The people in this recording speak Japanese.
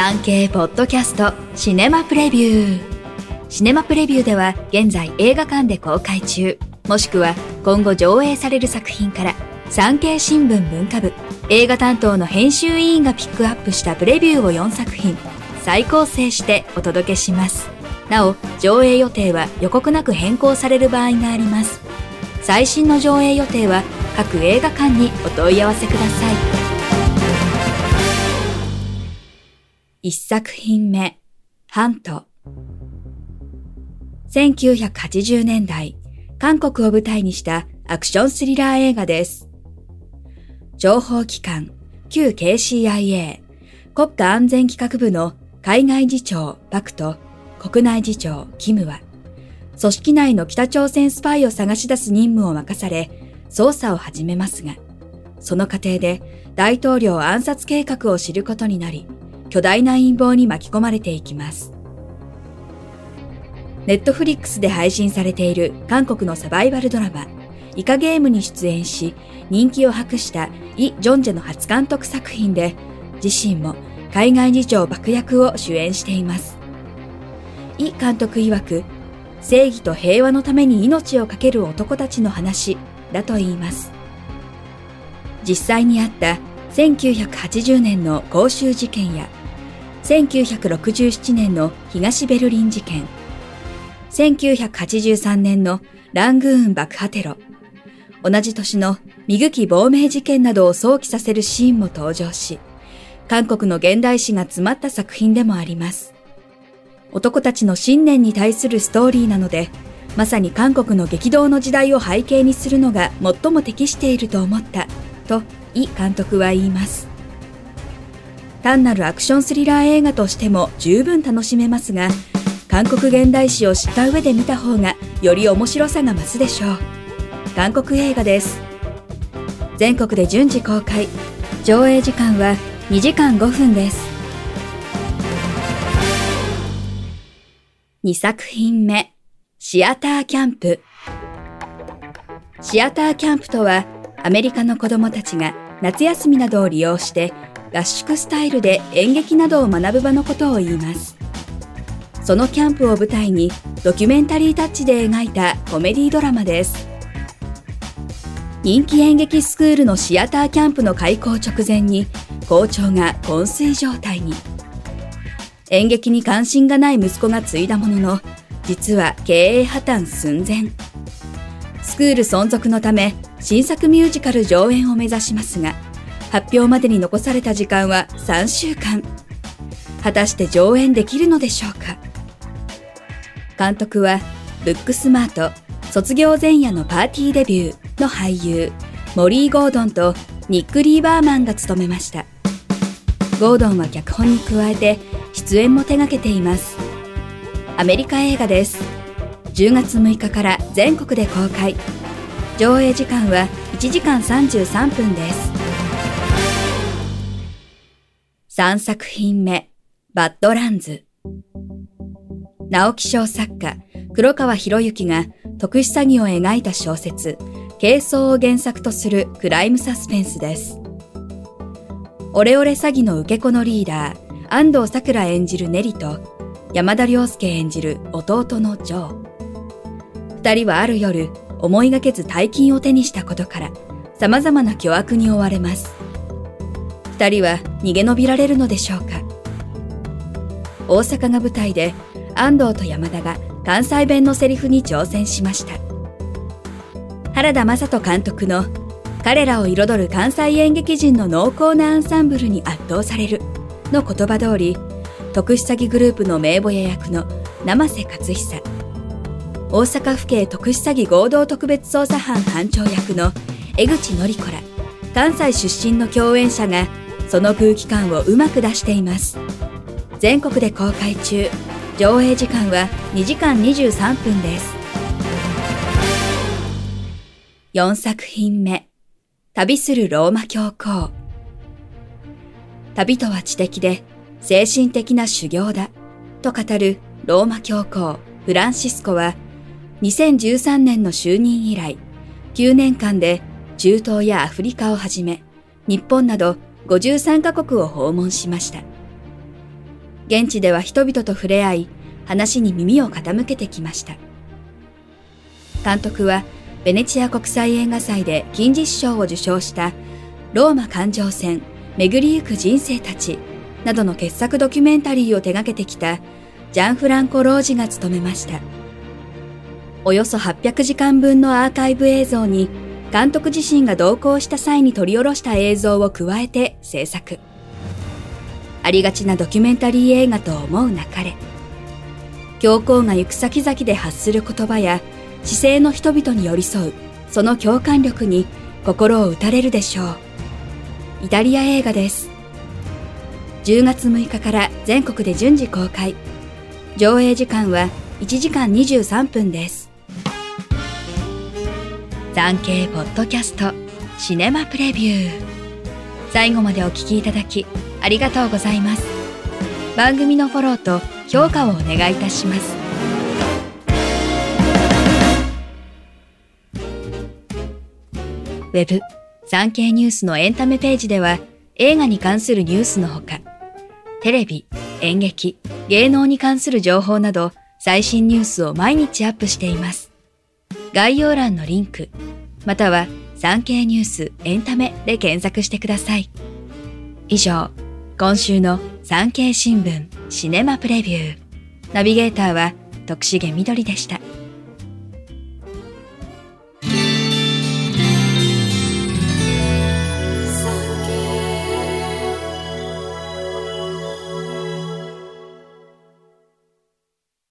産経ポッドキャストシネマプレビュー。シネマプレビューでは現在映画館で公開中。もしくは今後上映される作品から産経新聞文化部映画担当の編集委員がピックアップしたプレビューを4作品再構成してお届けします。なお上映予定は予告なく変更される場合があります。最新の上映予定は各映画館にお問い合わせください。1作品目ハント。1980年代韓国を舞台にしたアクションスリラー映画です。情報機関旧 KCIA 国家安全企画部の海外次長パクと国内次長キムは組織内の北朝鮮スパイを探し出す任務を任され捜査を始めますが、その過程で大統領暗殺計画を知ることになり、巨大な陰謀に巻き込まれていきます。ネットフリックスで配信されている韓国のサバイバルドラマ、イカゲームに出演し、人気を博したイ・ジョンジェの初監督作品で、自身も海外事情爆役を主演しています。イ監督曰く、正義と平和のために命を懸ける男たちの話だと言います。実際にあった1980年の公衆事件や1967年の東ベルリン事件、1983年のラングーン爆破テロ、同じ年のミグキ亡命事件などを想起させるシーンも登場し、韓国の現代史が詰まった作品でもあります。男たちの信念に対するストーリーなので、まさに韓国の激動の時代を背景にするのが最も適していると思った、とイ監督は言います。単なるアクションスリラー映画としても十分楽しめますが、韓国現代史を知った上で見た方がより面白さが増すでしょう。韓国映画です。全国で順次公開。上映時間は2時間5分です。2作品目、シアターキャンプ。シアターキャンプとは、アメリカの子供たちが夏休みなどを利用して合宿スタイルで演劇などを学ぶ場のことを言います。そのキャンプを舞台にドキュメンタリータッチで描いたコメディドラマです。人気演劇スクールのシアターキャンプの開校直前に校長が昏睡状態に。演劇に関心がない息子が継いだものの、実は経営破綻寸前。スクール存続のため、新作ミュージカル上演を目指しますが、発表までに残された時間は3週間。果たして上演できるのでしょうか？監督は、ブックスマート、卒業前夜のパーティーデビューの俳優、モリー・ゴードンとニック・リーバーマンが務めました。ゴードンは脚本に加えて出演も手掛けています。アメリカ映画です。10月6日から全国で公開。上映時間は1時間33分です。3作品目、バッドランズ。直木賞作家、黒川博之が特殊詐欺を描いた小説、軽装を原作とするクライムサスペンスです。オレオレ詐欺の受け子のリーダー、安藤桜演じるネリと山田涼介演じる弟のジョー。二人はある夜、思いがけず大金を手にしたことから、様々な巨悪に追われます。二人は逃げ延びられるのでしょうか。大阪が舞台で、安藤と山田が関西弁のセリフに挑戦しました。原田雅人監督の彼らを彩る関西演劇人の濃厚なアンサンブルに圧倒されるの言葉通り、特殊詐欺グループの名簿屋役の生瀬勝久、大阪府警特殊詐欺合同特別捜査班班長役の江口のり子ら、関西出身の共演者が、その空気感をうまく出しています。全国で公開中、上映時間は2時間23分です。4作品目、旅するローマ教皇。旅とは知的で精神的な修行だと語るローマ教皇フランシスコは2013年の就任以来9年間で中東やアフリカをはじめ日本など53カ国を訪問しました。現地では人々と触れ合い、話に耳を傾けてきました。監督は、ベネチア国際映画祭で金獅子賞を受賞したローマ環状線巡りゆく人生たちなどの傑作ドキュメンタリーを手掛けてきたジャンフランコ・ロージが務めました。およそ800時間分のアーカイブ映像に監督自身が同行した際に撮り下ろした映像を加えて制作。ありがちなドキュメンタリー映画と思うなかれ。教皇が行く先々で発する言葉や姿勢の人々に寄り添う、その共感力に心を打たれるでしょう。イタリア映画です。10月6日から全国で順次公開。上映時間は1時間23分です。産経ポッドキャストシネマプレビュー。最後までお聞きいただきありがとうございます。番組のフォローと評価をお願いいたします。ウェブ、産経ニュースのエンタメページでは映画に関するニュースのほか、テレビ、演劇、芸能に関する情報など最新ニュースを毎日アップしています。概要欄のリンク、または産経ニュースエンタメで検索してください。以上、今週の産経新聞シネマプレビュー。ナビゲーターは徳重みどりでした。